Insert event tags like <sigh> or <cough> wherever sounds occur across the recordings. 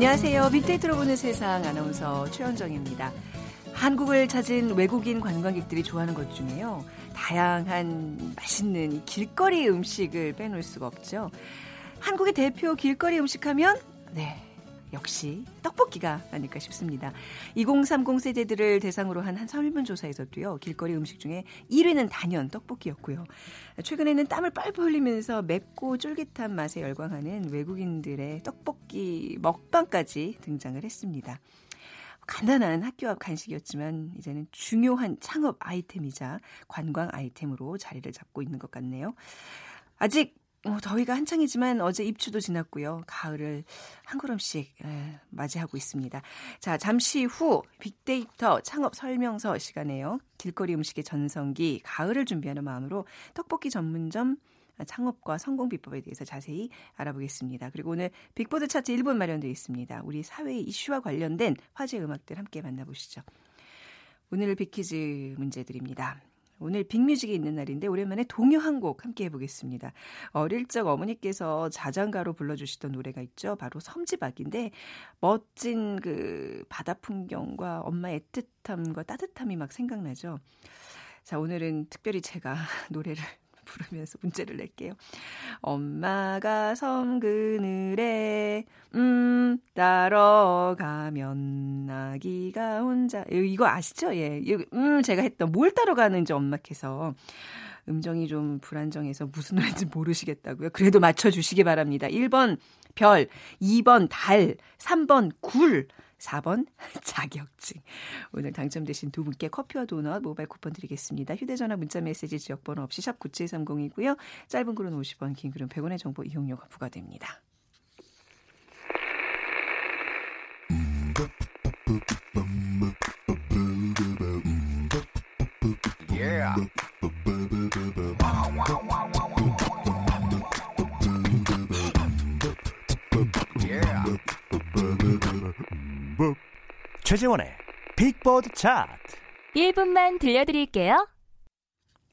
안녕하세요. 빅데이터로 보는 세상 아나운서 최현정입니다. 한국을 찾은 외국인 관광객들이 좋아하는 것 중에요. 다양한 맛있는 길거리 음식을 빼놓을 수가 없죠. 한국의 대표 길거리 음식 하면 네. 역시 떡볶이가 아닐까 싶습니다. 2030 세대들을 대상으로 한 한 설문조사에서도요, 길거리 음식 중에 1위는 단연 떡볶이였고요. 최근에는 땀을 뻘뻘 흘리면서 맵고 쫄깃한 맛에 열광하는 외국인들의 떡볶이 먹방까지 등장을 했습니다. 간단한 학교 앞 간식이었지만 이제는 중요한 창업 아이템이자 관광 아이템으로 자리를 잡고 있는 것 같네요. 아직 어, 더위가 한창이지만 어제 입추도 지났고요. 가을을 한 걸음씩 에, 맞이하고 있습니다. 자, 잠시 후 빅데이터 창업 설명서 시간에요. 길거리 음식의 전성기 가을을 준비하는 마음으로 떡볶이 전문점 창업과 성공 비법에 대해서 자세히 알아보겠습니다. 그리고 오늘 빅보드 차트 1분 마련되어 있습니다. 우리 사회의 이슈와 관련된 화제 음악들 함께 만나보시죠. 오늘 빅퀴즈 문제 드립니다. 오늘 빅뮤직이 있는 날인데 오랜만에 동요 한 곡 함께 해보겠습니다. 어릴 적 어머니께서 자장가로 불러주시던 노래가 있죠. 바로 섬지박인데 멋진 그 바다 풍경과 엄마의 애틋함과 따뜻함이 막 생각나죠. 자, 오늘은 특별히 제가 <laughs> 노래를 부르면서 문제를 낼게요. 엄마가 섬 그늘에 음 따라가면 아기가 혼자 이거 아시죠? 예. 음 제가 했던 뭘 따라가는지 엄마께서 음정이 좀 불안정해서 무슨 노래인지 모르시겠다고요. 그래도 맞춰 주시기 바랍니다. 1번 별, 2번 달, 3번 굴, 4번 <laughs> 자격증. 오늘 당첨되신 두 분께 커피와 도넛 모바일 쿠폰 드리겠습니다. 휴대전화 문자메시지 지역번호 없이 샵 9730이고요. 짧은 글은 50원, 긴 글은 100원의 정보 이용료가 부과됩니다. 최재원의 빅보드 차트. 1분만 들려드릴게요.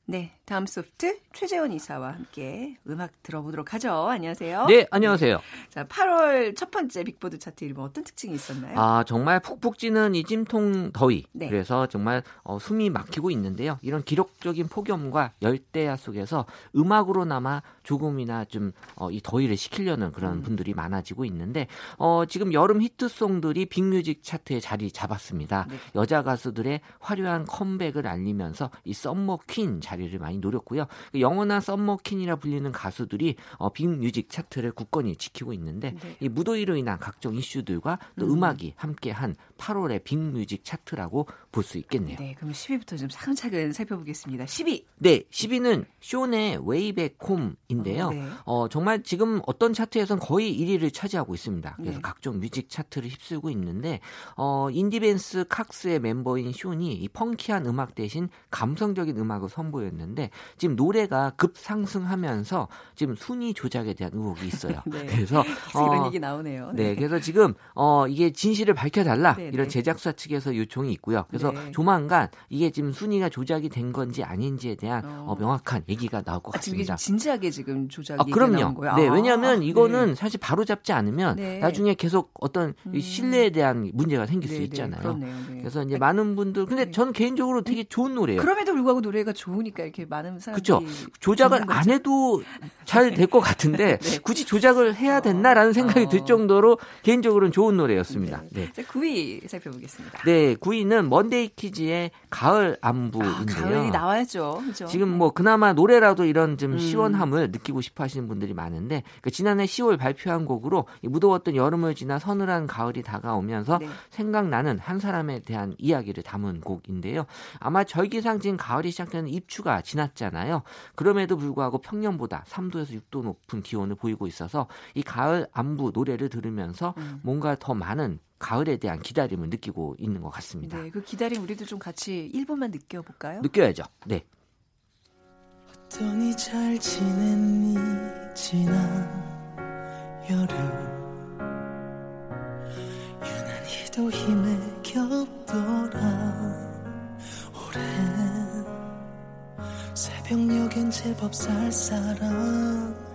네, 다음소프트 최재원 이사와 함께 음악 들어보도록 하죠. 안녕하세요. 네, 안녕하세요. 자, 8월 첫 번째 빅보드 차트 일단 어떤 특징이 있었나요? 아, 정말 푹푹 찌는 이 찜통 더위. 네. 그래서 정말 어, 숨이 막히고 있는데요. 이런 기록적인 폭염과 열대야 속에서 음악으로나마 조금이나 좀이 어, 더위를 식히려는 그런 음. 분들이 많아지고 있는데 어, 지금 여름 히트송들이 빅뮤직 차트에 자리 잡았습니다. 네. 여자 가수들의 화려한 컴백을 알리면서 이 summer queen 자리 자리를 많이 노렸고요. 그 영원한 summer queen이라 불리는 가수들이 어, 빅뮤직 차트를 굳건히 지키고 있는데 네. 이 무더위로 인한 각종 이슈들과 또 음. 악이 함께한 8월의 빅뮤직 차트라고 볼 수 있겠네요. 네, 그럼 10위부터 좀 차근차근 살펴보겠습니다. 10위. 네, 10위는 숀의 Way Back Home인데요. 어, 네. 어, 정말 지금 어떤 차트에선 거의 1위를 차지하고 있습니다. 그래서 네. 각종 뮤직 차트를 휩쓸고 있는데 어, 인디밴스 칵스의 멤버인 쇼니 이 펑키한 음악 대신 감성적인 음악을 정도 지금 노래가 급상승하면서 지금 순위 조작에 대한 의혹이 있어요. <laughs> 네. 그래서 어, 이런 얘기 나오네요. 네. 네. 그래서 지금 어 이게 진실을 밝혀달라 네, 이런 네. 제작사 측에서 요청이 있고요. 그래서 네. 조만간 이게 지금 순위가 조작이 된 건지 아닌지에 대한 어. 어 명확한 얘기가 나올 것 아, 같습니다. 지금 진지하게 지금 조작이 아, 그럼요. 거예요. 네, 아, 왜냐하면 이거는 사실 바로 잡지 않으면 나중에 계속 어떤 음. 신뢰에 대한 문제가 생길 수 있잖아요. 그래서 이제 많은 분들 근데 저는 개인적으로 되게 좋은 노래예요. 그럼에도 불구하고 노래가 좋으니까 이렇게 많은 사람들이 그렇죠. 조작을 안 해도 잘 <laughs> 될 것 같은데 네. 굳이 조작을 해야 됐나라는 생각이 어. 들 정도로 개인적으로는 좋은 노래였습니다. 네. 네. 9위 살펴보겠습니다. 네, 9위는 먼데이 키즈의 가을 안부인데요. 아, 가을이 나와야죠. 그렇죠? 지금 뭐 그나마 노래라도 이런 좀 음. 시원함을 느끼고 싶어 하시는 분들이 많은데 그 지난해 10월 발표한 곡으로 무더웠던 여름을 지나 서늘한 가을이 다가오면서 네. 생각나는 한 사람에 대한 이야기를 담은 곡인데요. 아마 절기상진 가을이 시작되는 입추가 입추 가 지났잖아요. 그럼에도 불구하고 평년보다 3도에서 6도 높은 기온을 보이고 있어서 이 가을 안부 노래를 들으면서 음. 뭔가 더 많은 가을에 대한 기다림을 느끼고 있는 것 같습니다. 네, 그 기다림 우리도 좀 같이 1분만 느껴볼까요? 느껴야죠. 네. 어떠니 잘 지냈니 지난 여름 유난히도 힘에 겹더라 새벽녘엔 제법 쌀쌀한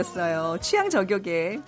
버렸어요. 취향 저격의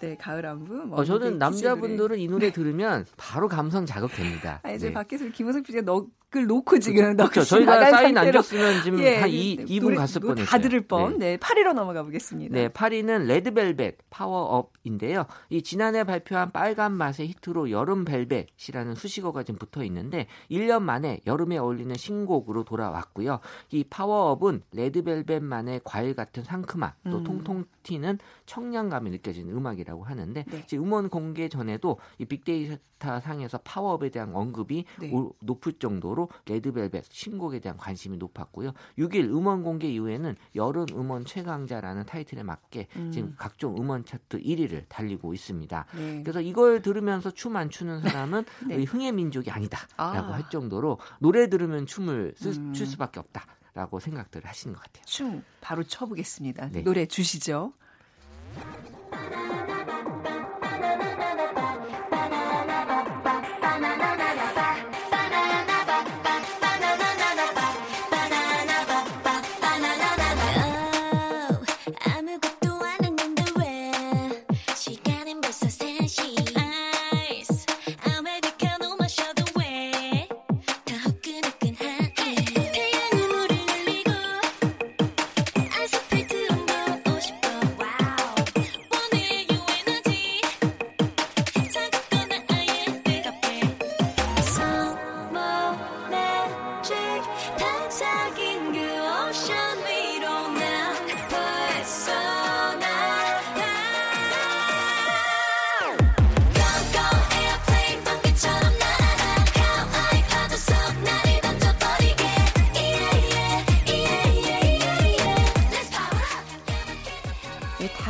네 가을 안부. 어, 저는 남자분들은 이 노래 들으면 바로 감성 자극됩니다. 아, 이제 네. 밖에서 김호석 PD가 넋을 놓고 지금 그렇죠. 넋이 저희가 사인 안 상태로 줬으면 지금 예, 한 2, 네, 2분 노래- 갔을 뻔했어요. 다 들을 뻔. 네, 8위로 넘어가 보겠습니다. 네, 8위는 레드벨벳 Power Up인데요. 이 지난해 발표한 빨간 맛의 히트로 여름 벨벳이라는 수식어가 지금 붙어 있는데 1년 만에 여름에 어울리는 신곡으로 돌아왔고요. 이 파워업은 레드벨벳만의 과일 같은 상큼함, 또 음. 통통 튀는 청량감이 느껴지는 음악이라고 하는데 네. 지금 음원 공개 전에도 이 빅데이터 상에서 파워업에 대한 언급이 네. 올- 높을 정도로 레드벨벳 신곡에 대한 관심이 높았고요. 6일 음원 공개 이후에는 여름 음원 최강자라는 타이틀에 맞게 음. 지금 각종 음원 차트 1위를 달리고 있습니다. 네. 그래서 이걸 들으면서 춤 안 추는 사람은 <laughs> 네. 흥의 민족이 아니다라고 아. 할 정도로 노래 들으면 춤을 쓰- 음. 출 수밖에 없다라고 생각들을 하시는 것 같아요. 춤 바로 춰보겠습니다. 네. 노래 주시죠. <laughs>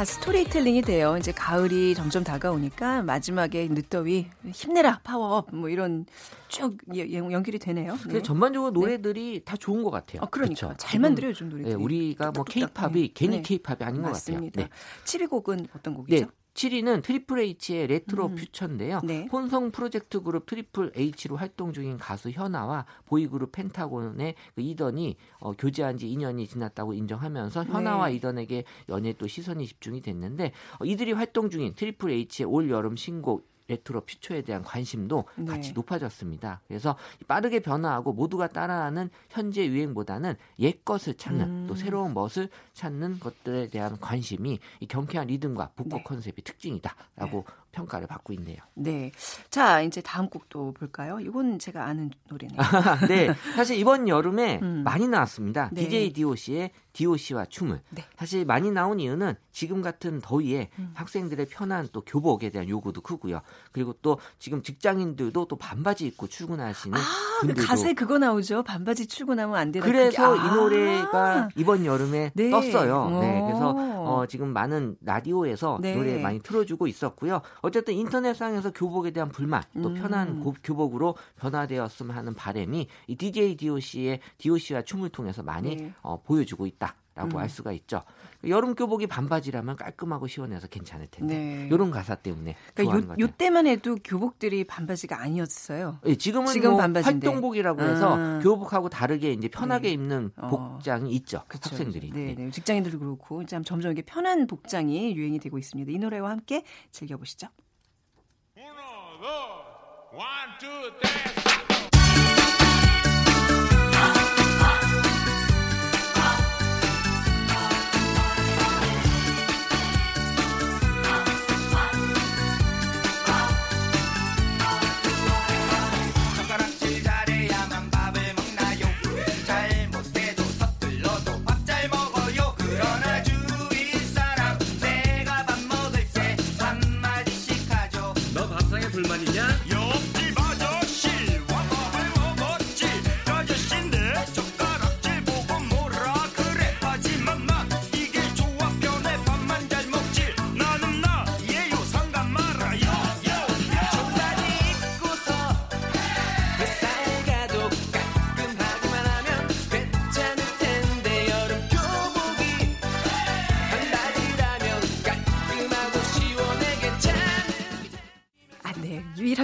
다 스토리텔링이 돼요. 이제 가을이 점점 다가오니까 마지막에 늦더위 힘내라 파워업 뭐 이런 쭉 예- 예- 연결이 되네요. 네. 근데 전반적으로 노래들이 다 좋은 것 같아요. 어, 그러니까 그쵸? 잘 만들어요, 좀 노래들이. 네, 우리가 뭐 네. 괜히 네. 케이팝이 아닌 것 맞습니다. 같아요. 7위 곡은 어떤 곡이죠? 네. 7위는 Triple H의 Retro 음. Future인데요. 네. 혼성 프로젝트 그룹 Triple H로 활동 중인 가수 현아와 보이그룹 펜타곤의 그 이던이 어, 교제한 지 2년이 지났다고 인정하면서 현아와 네. 이던에게 연애 또 시선이 집중이 됐는데 어, 이들이 활동 중인 Triple H의 올 여름 신곡 Retro Future에 대한 관심도 네. 같이 높아졌습니다. 그래서 빠르게 변화하고 모두가 따라하는 현재 유행보다는 옛 것을 찾는 음. 또 새로운 멋을 찾는 것들에 대한 관심이 이 경쾌한 리듬과 복고 네. 컨셉이 특징이다라고 평가를 받고 있네요. 네. 자, 이제 다음 곡도 볼까요? 이건 제가 아는 노래네요. <laughs> 네, 사실 이번 여름에 음. 많이 나왔습니다. 네. DJ DOC의 DOC와 춤을. 네. 사실 많이 나온 이유는 지금 같은 더위에 음. 학생들의 편한 또 교복에 대한 요구도 크고요. 그리고 또 지금 직장인들도 또 반바지 입고 출근하시는 아, 그 분들도 가사에 그거 나오죠. 반바지 출근하면 안 된다. 그래서 그게- 이 아. 노래가 이번 여름에 네. 떴어요. 네, 그래서 오. 어, 지금 많은 라디오에서 네. 노래 많이 틀어주고 있었고요. 어쨌든 인터넷상에서 교복에 대한 불만, 또 음. 편한 고- 교복으로 변화되었으면 하는 바람이 이 DJ DOC의 DOC와 춤을 통해서 많이 네. 어, 보여주고 있다 라고 음. 알 수가 있죠. 여름 교복이 반바지라면 깔끔하고 시원해서 괜찮을 텐데 네. 이런 가사 때문에 그러니까 좋아하는 요, 것 같아요. 요 때만 해도 교복들이 반바지가 아니었어요. 예, 지금은 지금 뭐 반바지인데. 활동복이라고 해서 아. 교복하고 다르게 이제 편하게 네. 입는 어. 복장이 있죠. 그쵸, 학생들이. 네, 네. 네. 직장인들도 그렇고 참 점점 이게 편한 복장이 유행이 되고 있습니다. 이 노래와 함께 즐겨보시죠. Uno, dos, one, two,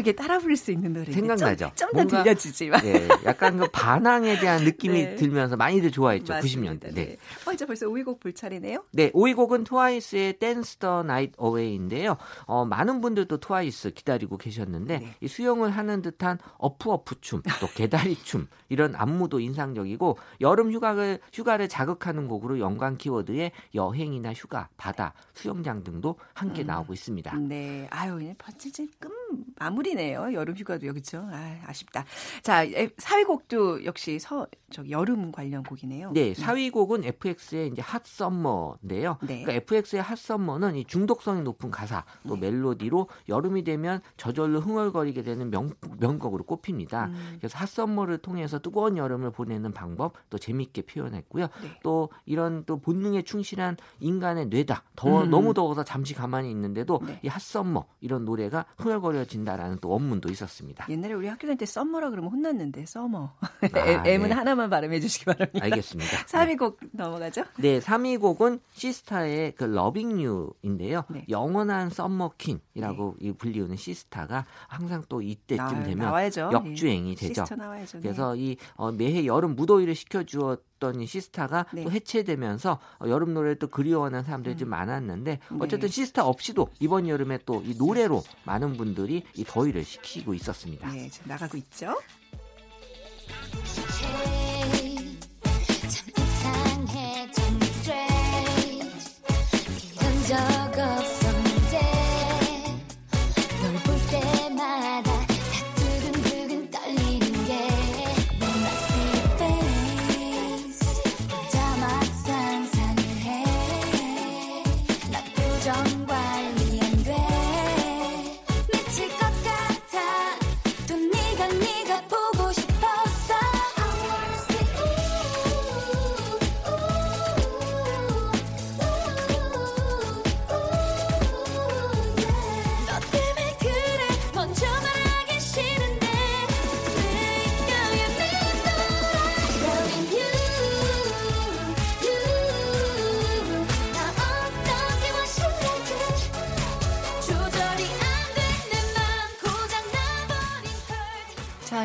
유일하게 따라 부를 수 있는 노래 생각나죠? 좀더 뭔가- 들려주지만. 네, 약간 그 반항에 대한 느낌이 <laughs> 네. 들면서 많이들 좋아했죠. 맞습니다. 90년대. 네. 네. 어, 이제 벌써 5위 곡볼 차례네요. 네, 5위 곡은 트와이스의 Dance the Night Away인데요. 어, 많은 분들도 트와이스 기다리고 계셨는데 네. 이 수영을 하는 듯한 어프 어프 춤, 또 개다리 춤 <laughs> 이런 안무도 인상적이고 여름 휴가를 휴가를 자극하는 곡으로 연관 키워드에 여행이나 휴가, 바다, 수영장 등도 함께 나오고 있습니다. 네. 아유, 그냥 번지지 끔 마무리 네요. 여름 휴가도요. 그렇죠? 아, 아쉽다. 자, 4위 곡도 역시 서, 저 여름 관련 곡이네요. 네, 4위 곡은 FX의 이제 Hot Summer인데요. 네. 그러니까 FX의 Hot Summer는 이 중독성이 높은 가사 또 네. 멜로디로 여름이 되면 저절로 흥얼거리게 되는 명, 명곡으로 꼽힙니다. 음. 그래서 Hot Summer를 통해서 뜨거운 여름을 보내는 방법 또 재밌게 표현했고요. 네. 또 이런 또 본능에 충실한 인간의 뇌다. 더워 음. 너무 더워서 잠시 가만히 있는데도 네. 이 Hot Summer 이런 노래가 흥얼거려진다라는 또 원문도 있었습니다. 옛날에 우리 학교 다닐 때 summer라 그러면 혼났는데 summer. 아, M은 네. 하나만 발음해 주시기 바랍니다. 알겠습니다. <laughs> 3위 곡 넘어가죠? 네, 3위 곡은 시스타의 그 Loving U인데요. 네. 영원한 summer queen이라고 이 불리우는 시스타가 항상 또 이때쯤 아, 되면 나와야죠. 역주행이 예. 되죠. 네. 그래서 이 어, 매해 여름 무더위를 식혀주었던 이 시스타가 네. 또 해체되면서 어, 여름 노래를 또 그리워하는 사람들이 좀 많았는데 네. 어쨌든 시스타 없이도 이번 여름에 또 이 노래로 많은 분들이 이 더위를 식히고 있었습니다. 네, 나가고 있죠.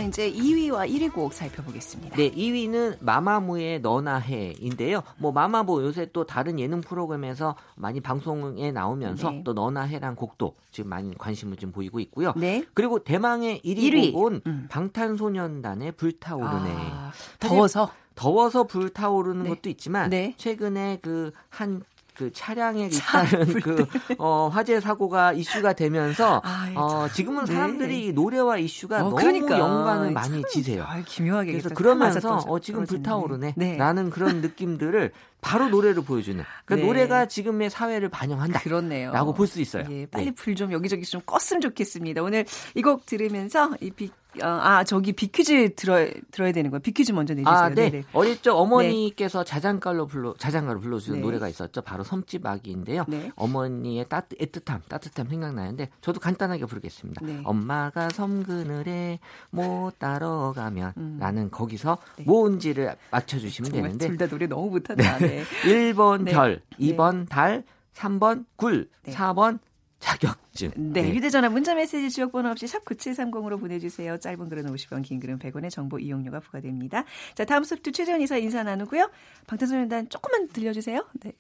이제 2위와 1위 곡 살펴보겠습니다. 네, 2위는 마마무의 너나 해인데요. 뭐 마마무 요새 또 다른 예능 프로그램에서 많이 방송에 나오면서 네. 또 너나 해란 곡도 지금 많이 관심을 좀 보이고 있고요. 네. 그리고 대망의 1위, 일 위. 곡은 음. 방탄소년단의 불타오르네. 아, 더워서. 더워서 불타오르는 네. 것도 있지만 네. 최근에 그 한 그 차량에 차 잇따른 그 어, 화재 사고가 이슈가 되면서 아, 예, 어, 참. 지금은 네. 사람들이 노래와 이슈가 어, 너무 그러니까. 연관을 많이 참, 지세요. 아, 기묘하게. 그래서 딱 그러면서 어, 지금 떨어지네. 불타오르네 네. 라는 그런 느낌들을 바로 노래로 보여주는 그 네. 노래가 지금의 사회를 반영한다. 그렇네요. 라고 볼 수 있어요. 예, 빨리 네. 불좀 여기저기 좀 껐으면 좋겠습니다. 오늘 이 곡 들으면서 이 비, 어, 아 저기 비퀴즈 들어 들어야 되는 거예요. 비퀴즈 먼저 내주세요. 아, 네. 네네. 어릴 적 어머니께서 자장가로 불러 자장가로 불러주는 네. 노래가 있었죠. 바로 섬집 아기인데요. 네. 어머니의 따뜻 애틋함, 따뜻함 생각나는데 저도 간단하게 부르겠습니다. 네. 엄마가 섬 그늘에 못 따라가면 음. 라는 거기서 네. 뭔지를 맞춰주시면 정말 되는데 둘 다 노래 너무 못한다. 네. 1번 네. 별, 네. 2번 달, 3번 굴, 네. 4번 자격증. 네, 휴대전화 문자메시지 지역번호 없이 샵 9730으로 보내주세요. 짧은 글은 50원, 긴 글은 100원의 정보 이용료가 부과됩니다. 자, 다음 소프트 최재원 이사 인사 나누고요. 방탄소년단 조금만 들려주세요. 네.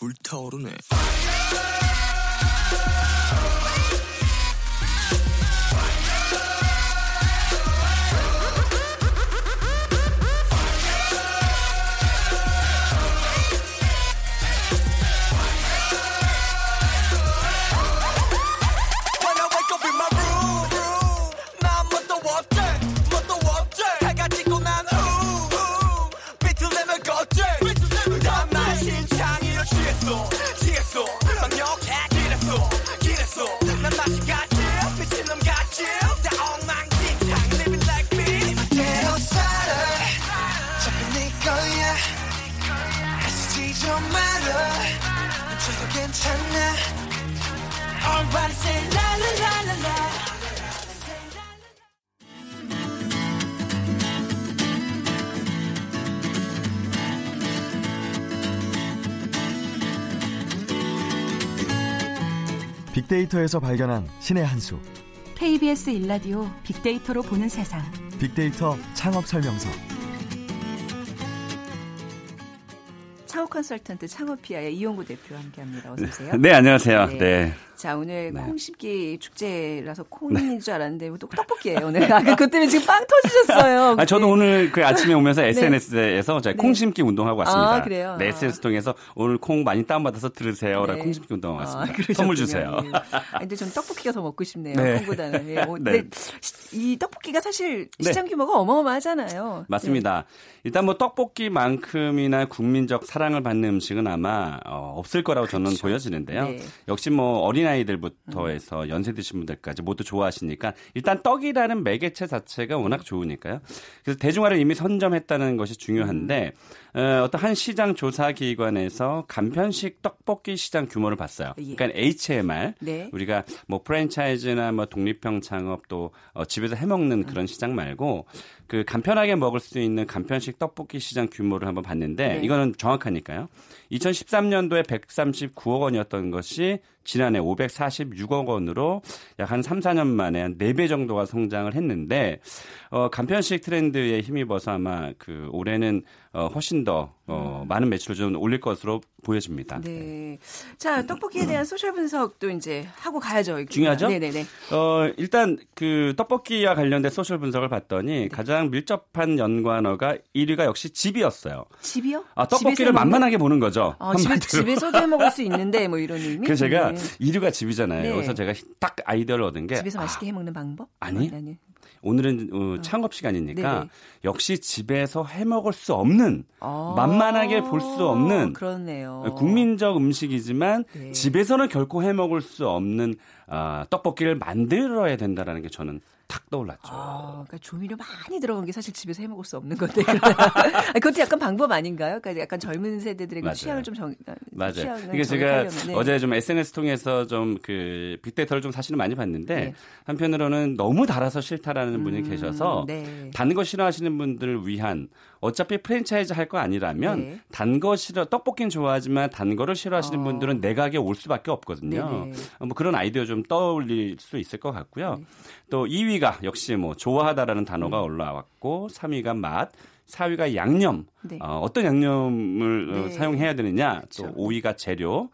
불타오르네. 빅데이터에서 발견한 신의 한 수. KBS 일라디오 빅데이터로 보는 세상. 빅데이터 창업 설명서. 창업 컨설턴트 창업피아의 이용구 대표와 함께합니다. 어서 오세요. 네, 안녕하세요. 네. 네. 자 오늘 네. 콩 씹기 축제라서 콩인 줄 알았는데 또 떡볶이에요 오늘. 아까 그것 때문에 지금 빵 터지셨어요. 아, 저도 네. 오늘 그 아침에 오면서 <laughs> SNS에서 제가 네. 콩 심기 운동하고 왔습니다. 아, 그래요? 네, 아. SNS 통해서 오늘 콩 많이 다운받아서 들으세요 라고 네. 콩 심기 운동하고 왔습니다. 아. 선물 주세요. 예. 아, 근데 전 떡볶이가 더 먹고 싶네요. 네. 콩보다는. 예. 어, <laughs> 네. 근데 시- 이 떡볶이가 사실 네. 시장 규모가 어마어마하잖아요. 맞습니다. 일단 뭐 떡볶이만큼이나 국민적 사랑을 받는 음식은 아마 어, 없을 거라고 저는 보여지는데요. 네. 역시 뭐 어린 아이들부터 해서 연세 드신 분들까지 모두 좋아하시니까 일단 떡이라는 매개체 자체가 워낙 좋으니까요. 그래서 대중화를 이미 선점했다는 것이 중요한데 어, 어떤 한 시장 조사 기관에서 간편식 떡볶이 시장 규모를 봤어요. 예. 그러니까 HMR 네. 우리가 뭐 프랜차이즈나 뭐 독립형 창업 또 어, 집에서 해먹는 그런 시장 말고 그 간편하게 먹을 수 있는 간편식 떡볶이 시장 규모를 한번 봤는데 네. 이거는 정확하니까요. 2013년도에 139억 원이었던 것이 지난해 546억 원으로 약 한 3, 4년 만에 한 4배 정도가 성장을 했는데 어, 간편식 트렌드에 힘입어서 아마 그 올해는 어, 훨씬 더 어, 많은 매출을 좀 올릴 것으로 보여집니다. 네. 자, 떡볶이에 대한 소셜 분석도 이제 하고 가야죠. 중요하죠? 네네네. 어, 일단 그 떡볶이와 관련된 소셜 분석을 봤더니 네. 가장 밀접한 연관어가 1위가 역시 집이었어요. 집이요? 아, 떡볶이를 만만하게 보는 거죠. 아, 집에. 집에 서도 해 먹을 수 있는데 뭐 이런 의미? 그래서 제가 네. 1위가 집이잖아요. 네. 그래서 제가 딱 아이디어를 얻은 게 집에서 아, 맛있게 해 먹는 방법? 아니. 아니. 오늘은 어, 창업 시간이니까 네네. 역시 집에서 해 먹을 수 없는 아, 만만하게 볼 수 없는 그렇네요. 국민적 음식이지만 네. 집에서는 결코 해 먹을 수 없는 아, 떡볶이를 만들어야 된다라는 게 저는 탁 떠올랐죠. 아, 그러니까 조미료 많이 들어간 게 사실 집에서 해 먹을 수 없는 건데. <laughs> 아, 그것도 약간 방법 아닌가요? 그러니까 약간 젊은 맞아요. 취향을 좀 정, 맞아요. 취향을 이게 제가 네. 어제 좀 SNS 통해서 좀 그 빅데이터를 좀 사실은 많이 봤는데 네. 한편으로는 너무 달아서 싫다라는 분이 음, 계셔서 네. 단거 싫어하시는 분들을 위한 어차피 프랜차이즈 할 거 아니라면 네. 단거 싫어 떡볶이는 좋아하지만 단 거를 싫어하시는 어. 분들은 내 가게 올 수밖에 없거든요. 네네. 어, 뭐 그런 아이디어 좀 떠올릴 수 있을 것 같고요. 네. 또 2위가 역시 뭐 좋아하다라는 단어가 올라왔고 3위가 맛, 4위가 양념. 네. 어, 어떤 양념을 어, 네. 사용해야 되느냐. 또 그렇죠. 5위가 재료.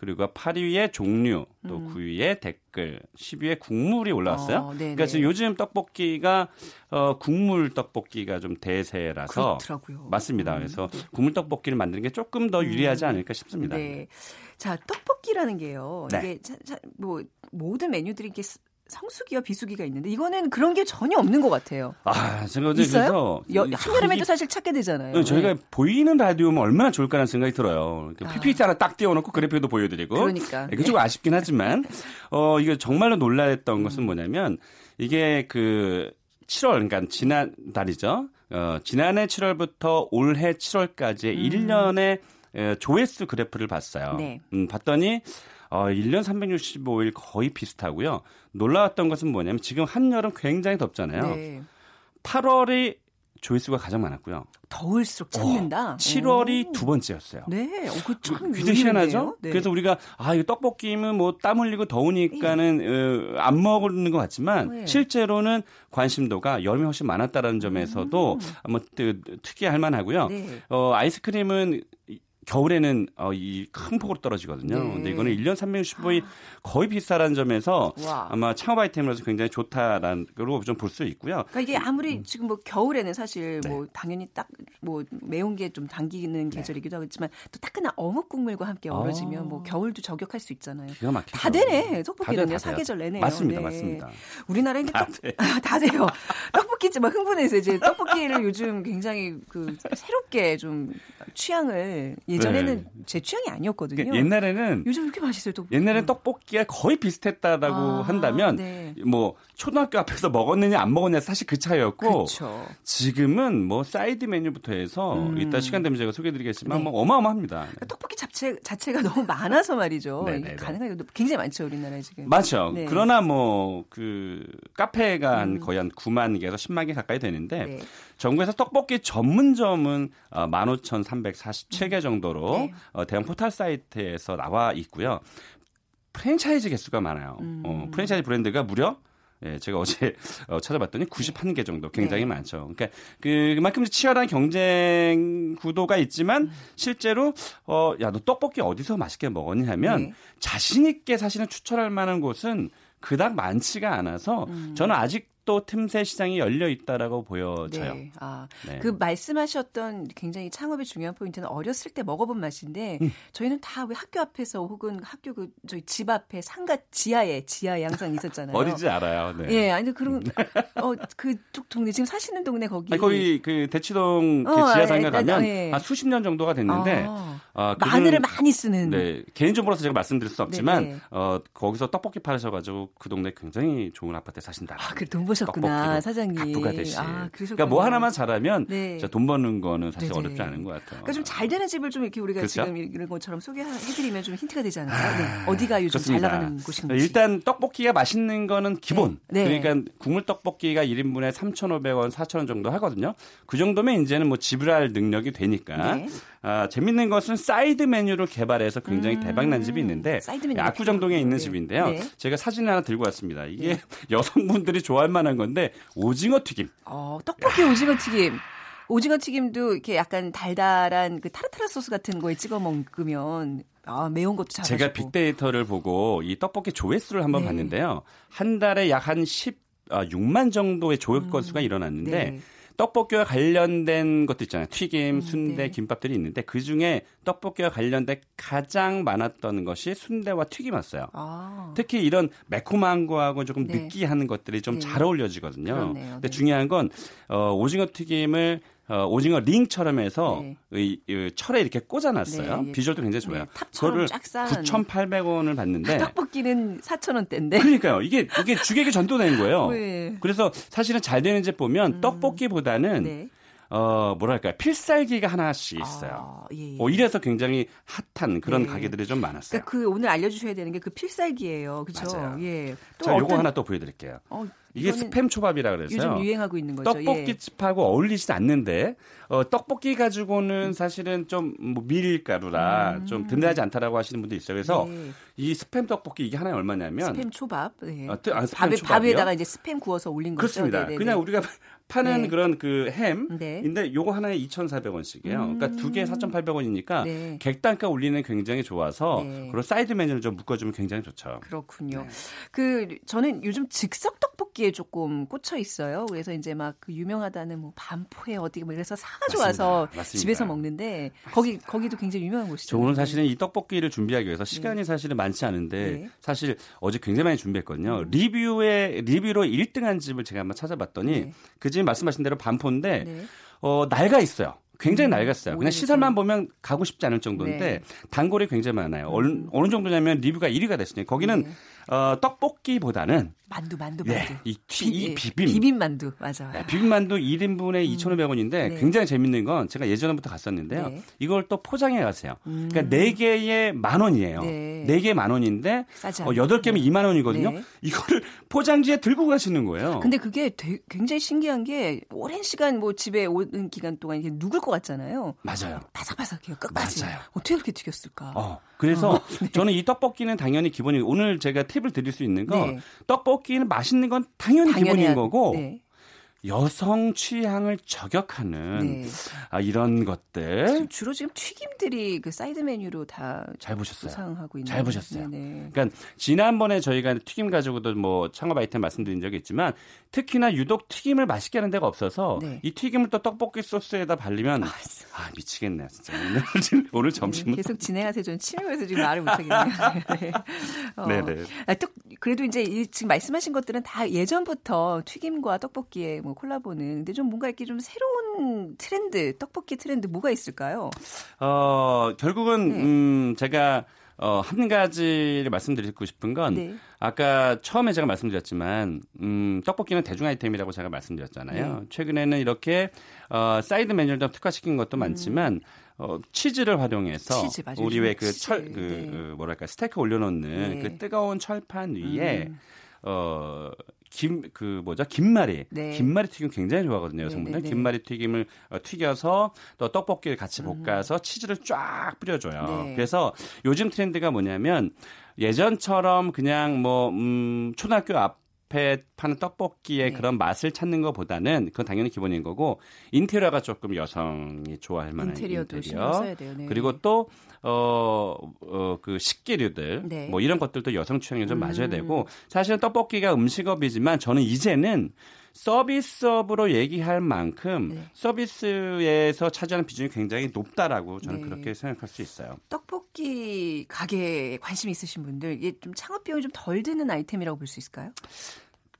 그리고 8위에 종류, 또 음. 9위에 댓글, 10위에 국물이 올라왔어요. 어. 그러니까 지금 요즘 떡볶이가 어, 국물 떡볶이가 좀 대세라서 그렇더라고요. 맞습니다. 음, 그래서 네. 국물 떡볶이를 만드는 게 조금 더 유리하지 않을까 싶습니다. 네. 자, 떡볶이라는 게요. 네. 이게 자, 자, 뭐 모든 메뉴들이 이렇게 성수기와 비수기가 있는데 이거는 그런 게 전혀 없는 것 같아요. 아, 제가 어제 있어요? 그래서 여, 한여름에도 사실 찾게 되잖아요. 네, 저희가 네. 보이는 라디오면 얼마나 좋을까라는 생각이 들어요. 이렇게 아. PPT 하나 딱 띄워놓고 그래프도 보여드리고. 그러니까. 이게 좀 아쉽긴 하지만, <laughs> 어, 이게 정말로 놀라웠던 것은 뭐냐면, 이게 그 7월, 그러니까 지난 달이죠. 어, 지난해 7월부터 올해 7월까지의 1년의 에, 조회수 그래프를 봤어요. 네. 음, 봤더니, 어, 1년 365일 거의 비슷하고요. 놀라웠던 것은 뭐냐면, 지금 한여름 굉장히 덥잖아요. 네. 8월이 조회수가 가장 많았고요. 더울수록 찾는다. 7월이 오. 두 번째였어요. 네, 어, 그참 굉장히 희한하죠? 네. 그래서 우리가 아 이거 떡볶이면 뭐 땀 흘리고 더우니까는 어, 안 먹는 것 같지만 네. 실제로는 관심도가 여름이 훨씬 많았다라는 점에서도 뭐 뜨- 특이할 만하고요. 음. 네. 어 아이스크림은 이- 겨울에는 어, 이 큰 폭으로 떨어지거든요. 네. 근데 이거는 1년 365일 거의 비슷하다는 점에서 와. 아마 창업 아이템으로서 굉장히 좋다라는 걸로 좀 볼 수 있고요. 그러니까 이게 아무리 지금 뭐 겨울에는 사실 음. 네. 뭐 당연히 딱 뭐 매운 게 좀 당기는 계절이기도 하겠지만 또 따끈한 어묵 국물과 함께 어우러지면 아. 뭐 겨울도 저격할 수 있잖아요. 기가 막히죠. 다 되네. 떡볶이는요. 사계절 내내요. 맞습니다, 네. 맞습니다. 우리나라에 다 떡, 돼. 아, <laughs> 다 돼요. 떡볶이집 막 흥분해서 이제 떡볶이를 요즘 굉장히 그 새롭게 좀 취향을 예전에는 네. 제 취향이 아니었거든요. 그러니까 옛날에는 요즘 이렇게 맛있어요. 떡볶이. 옛날엔 떡볶이가 거의 비슷했다라고 아, 한다면 네. 뭐 초등학교 앞에서 먹었느냐 안 먹었냐 사실 그 차이였고 그렇죠. 지금은 뭐 사이드 메뉴부터 해서 음. 이따 시간 되면 제가 소개해드리겠지만 네. 뭐 어마어마합니다. 그러니까 떡볶이 자체 자체가 너무 많아서 말이죠. 네, 네, 네. 가능한 것도 굉장히 많죠 우리나라에 지금. 맞죠. 네. 그러나 뭐 그 카페가 한 음. 거의 한 9만 개에서 10만 개 가까이 되는데 네. 전국에서 떡볶이 전문점은 어, 15,347개 정도로 네. 어, 대형 포털 사이트에서 나와 있고요. 프랜차이즈 개수가 많아요. 음. 어, 프랜차이즈 브랜드가 무려 예, 제가 어제 어, 찾아봤더니 91개 정도 굉장히 네. 많죠. 그러니까 그, 그만큼 치열한 경쟁 구도가 있지만 음. 실제로 어, 야, 너 떡볶이 어디서 맛있게 먹었니 하면 네. 자신 있게 사실은 추천할 만한 곳은 그닥 많지가 않아서 음. 저는 아직 도 틈새 시장이 열려 있다라고 보여져요. 네. 아, 네. 그 말씀하셨던 굉장히 창업의 중요한 포인트는 어렸을 때 먹어본 맛인데 음. 저희는 다 왜 학교 앞에서 혹은 학교 그 저희 집 앞에 상가 지하에 지하에 항상 있었잖아요. <laughs> 어딘지 알아요. 네. 예, 아니 그런 어 그쪽 동네 지금 사시는 동네 거기 아니, 거기 그 대치동 그 어, 지하 상가 아, 가면 예. 한 수십 년 정도가 됐는데 아, 아, 마늘을 그분은- 많이 쓰는 네, 개인 정보로서 제가 말씀드릴 수 없지만 네, 네. 어, 거기서 떡볶이 팔으셔가지고 그 동네 굉장히 좋은 아파트에 사신다. 아, 그래 돈 버셨구나 사장님. 가부가 대신. 아. 그러니까 뭐 하나만 잘하면 네. 돈 버는 거는 사실 네네. 어렵지 않은 것 같아요. 그러니까 좀 잘 되는 집을 좀 이렇게 우리가 그렇죠? 지금 이런 것처럼 소개해드리면 좀 힌트가 되지 않을까요? 네. 어디가 요즘 좋습니다. 잘 나가는 곳인지. 일단 떡볶이가 맛있는 거는 기본. 네. 네. 그러니까 국물 떡볶이가 1인분에 3,500원, 4,000원 정도 하거든요. 그 정도면 이제는 뭐 지불할 능력이 되니까. 네. 아, 재밌는 것은 사이드 메뉴를 개발해서 굉장히 음, 대박난 집이 있는데 압구정동에 있는 네. 집인데요. 네. 제가 사진 하나 들고 왔습니다. 이게 <laughs> 여성분들이 좋아할 만한 건데 오징어 튀김. 어, 떡볶이 오징어 튀김. 오징어 튀김도 이렇게 약간 달달한 그 타르타르 소스 같은 거에 찍어 먹으면 아, 매운 것도 잘하시고. 제가 빅데이터를 보고 이 떡볶이 조회수를 한번 네. 봤는데요. 한 달에 약 한 16만 정도의 조회 건수가 일어났는데 네. 떡볶이와 관련된 것도 있잖아요. 튀김, 순대, 네. 김밥들이 있는데 그 중에 떡볶이와 관련된 가장 많았던 것이 순대와 튀김이었어요. 아. 특히 이런 매콤한 거하고 조금 네. 느끼한 것들이 좀 네. 잘 어울려지거든요. 그렇네요. 근데 네. 중요한 건 어, 오징어 튀김을 어, 오징어 링처럼 해서 네. 이, 이 철에 이렇게 꽂아놨어요. 네, 예. 비주얼도 굉장히 좋아요. 네, 그거를 쫙 쌓아놓은. 9,800원을 받는데 떡볶이는 4,000원대인데. 그러니까요. 이게 이게 주객이 전도된 거예요. <laughs> 네. 그래서 사실은 잘 되는 집 보면 떡볶이보다는 네. 어 뭐랄까 필살기가 하나씩 있어요. 아, 예, 예. 어, 이래서 굉장히 핫한 그런 네. 가게들이 좀 많았어요. 그러니까 그 오늘 알려주셔야 되는 게 그 필살기예요. 그렇죠? 맞아요. 예. 또 자, 요거 어떤- 하나 또 보여드릴게요. 어, 이게 스팸 초밥이라 그래서요. 요즘 유행하고 있는 거죠. 예. 떡볶이 집하고 어울리지 않는데 어, 떡볶이 가지고는 사실은 좀 뭐 밀가루라 좀 든든하지 않다라고 하시는 분도 있어요. 그래서 음. 네. 이 스팸 떡볶이 이게 하나에 얼마냐면 스팸 초밥. 네. 어, 뜨- 아, 스팸 밥에, 초밥이요? 밥에다가 이제 스팸 구워서 올린 거죠. 그렇습니다. 네네네. 그냥 우리가 파는 네. 그런 그 네. 햄인데 요거 하나에 2,400원씩이에요. 그러니까 두 개에 4,800원이니까 네. 객단가 올리는 굉장히 좋아서 네. 그리고 사이드 메뉴를 좀 묶어 주면 굉장히 좋죠. 그렇군요. 네. 그 저는 요즘 즉석 떡볶이에 조금 꽂혀 있어요. 그래서 이제 막 그 유명하다는 뭐 반포에 어디 뭐 이래서 사가지고 맞습니다. 와서 맞습니다. 집에서 먹는데 거기 거기도 굉장히 유명한 저 곳이죠. 오늘 사실은 이 떡볶이를 준비하기 위해서 시간이 사실은 많지 않은데 네. 음. 사실 어제 굉장히 많이 준비했거든요. 리뷰에 리뷰로 1등한 집을 제가 한번 찾아봤더니 네. 그집 말씀하신 대로 반포인데 네. 어 낡아 있어요. 굉장히 음, 낡았어요. 그냥 오히려 시설만 좀- 보면 가고 싶지 않을 정도인데 네. 음. 단골이 굉장히 많아요. 어느, 어느 정도냐면 리뷰가 1위가 됐으니 거기는 네. 어, 떡볶이보다는 만두 만두 예, 만두. 이, 튀- 이 예, 비빔 비빔 만두 맞아. 네, 비빔만두 1인분에 2,500원인데 네. 굉장히 재밌는 건 제가 예전부터 갔었는데요. 네. 이걸 또 포장해 가세요. 그러니까 4개에 만 원이에요. 네. 4개 만 원인데 싸지 어, 않아요. 8개면 2만 원이거든요. 네. 이거를 <laughs> 포장지에 들고 가시는 거예요. 근데 그게 되게 굉장히 신기한 게 오랜 시간 뭐 집에 오는 기간 동안 이게 눅을 것 같잖아요. 맞아요. 바삭바삭해요. 끝까지. 맞아요. 어떻게 그렇게 튀겼을까? 어, 그래서 저는 이 떡볶이는 당연히 기본이고 오늘 제가 팁을 드릴 수 있는 건 네. 떡볶이는 맛있는 건 당연히, 당연히 기본인 한- 거고 네. 여성 취향을 저격하는 네. 아, 이런 것들 지금 주로 지금 튀김들이 그 사이드 메뉴로 다 잘 보셨어요. 구상하고 있는. 잘 보셨어요. 네네. 그러니까 지난번에 저희가 튀김 가지고도 뭐 창업 아이템 말씀드린 적이 있지만 특히나 유독 튀김을 맛있게 하는 데가 없어서 네. 이 튀김을 또 떡볶이 소스에다 바르면 아, 미치겠네 진짜 오늘 <laughs> 오늘 점심은 계속 진행하세요. 저는 치매해서 지금 말을 못하겠네요. <laughs> 네. 어. 네네. 아, 또 그래도 이제 이 지금 말씀하신 것들은 다 예전부터 튀김과 떡볶이의 뭐 콜라보는 근데 좀 뭔가 이렇게 좀 새로운 트렌드 떡볶이 트렌드 뭐가 있을까요? 어 결국은 네. 음 제가 어, 한 가지를 말씀드리고 싶은 건 네. 아까 처음에 제가 말씀드렸지만 음, 떡볶이는 대중 아이템이라고 제가 말씀드렸잖아요. 네. 최근에는 이렇게 어, 사이드 메뉴를 좀 특화시킨 것도 많지만 어, 치즈를 활용해서 음. 치즈. 우리 왜 그 치즈, 철 그 네. 뭐랄까 스테이크 올려놓는 네. 그 뜨거운 철판 위에 음. 어, 김 그 뭐죠 김말이 네. 김말이 튀김 굉장히 좋아하거든요 여성분들 네, 네, 네. 김말이 튀김을 어, 튀겨서 또 떡볶이를 같이 볶아서 치즈를 쫙 뿌려줘요 음. 네. 그래서 요즘 트렌드가 뭐냐면 예전처럼 그냥 뭐 음, 초등학교 앞 에 파는 떡볶이의 네. 그런 맛을 찾는 것보다는 그건 당연히 기본인 거고 인테리어가 조금 여성이 좋아할 만한 인테리어도 인테리어 써야 돼요. 네. 그리고 또 어, 어, 그 식기류들, 네. 뭐 이런 것들도 여성 취향에 좀 맞아야 음. 되고, 사실은 떡볶이가 음식업이지만 저는 이제는 서비스업으로 얘기할 만큼 네. 서비스에서 차지하는 비중이 굉장히 높다라고 저는 네. 그렇게 생각할 수 있어요. 떡볶이 가게에 관심 있으신 분들 이게 좀 창업 비용이 좀 덜 드는 아이템이라고 볼 수 있을까요?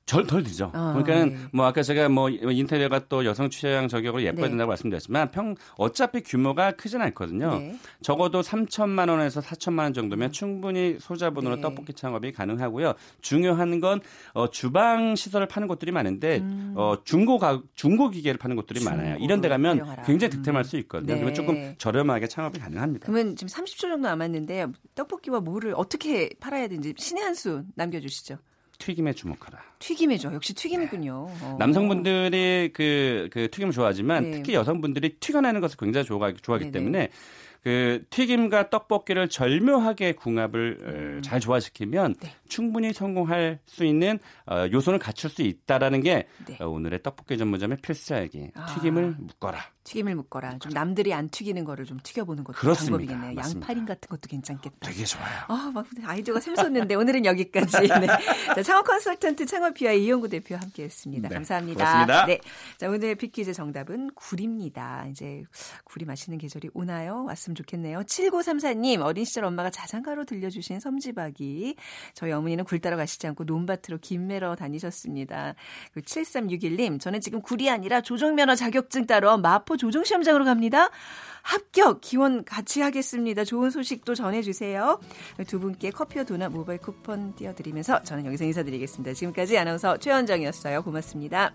덜, 덜 들죠. 아, 그러니까는 네. 뭐 아까 제가 뭐 인테리어가 또 여성 취향 저격으로 예뻐야 네. 된다고 말씀드렸지만 평 어차피 규모가 크진 않거든요. 네. 적어도 3천만 원에서 4천만 원 정도면 충분히 소자본으로 네. 떡볶이 창업이 가능하고요. 중요한 건 어, 주방 시설을 파는 곳들이 많은데 음. 어, 중고 가, 중고 기계를 파는 곳들이 많아요. 이런 데 가면 활용하라. 굉장히 음. 득템할 수 있거든요. 네. 그리고 조금 저렴하게 창업이 가능합니다. 그러면 지금 30초 정도 남았는데 떡볶이와 뭐를 어떻게 팔아야 되는지 신의 한 수 남겨 주시죠. 튀김에 주목하라. 튀김이죠. 역시 튀김이군요. 어. 남성분들이 그, 그 튀김을 좋아하지만 네. 특히 여성분들이 튀겨내는 것을 굉장히 좋아, 좋아하기 네네. 때문에 그 튀김과 떡볶이를 절묘하게 궁합을 어, 잘 조화시키면 네. 충분히 성공할 수 있는 어, 요소는 갖출 수 있다라는 게 네. 어, 오늘의 떡볶이 전문점의 필수 알기. 아. 튀김을 묶어라. 튀김을 묶어라. 좀 남들이 안 튀기는 거를 좀 튀겨보는 것도 그렇습니다. 방법이겠네요. 맞습니다. 양파린 같은 것도 괜찮겠다. 되게 좋아요. 아, 막 아이디어가 샘솟는데 오늘은 여기까지. <laughs> 네. 자, 창업 컨설턴트 창업피아의 이용구 대표와 함께했습니다. 네, 감사합니다. 고맙습니다. 네, 자 오늘 빅퀴즈 정답은 굴입니다. 이제 굴이 맛있는 계절이 오나요? 왔 으면 좋겠네요. 7934님 어린 시절 엄마가 자장가로 들려주신 섬지박이 저희 어머니는 굴 따러 가시지 않고 논밭으로 김 매러 다니셨습니다. 그 7361님 저는 지금 굴이 아니라 조종면허 자격증 따러 마포 조종시험장으로 갑니다. 합격 기원 같이 하겠습니다. 좋은 소식도 전해주세요. 두 분께 커피와 도넛 모바일 쿠폰 띄워드리면서 저는 여기서 인사드리겠습니다. 지금까지 아나운서 최현정이었어요. 고맙습니다.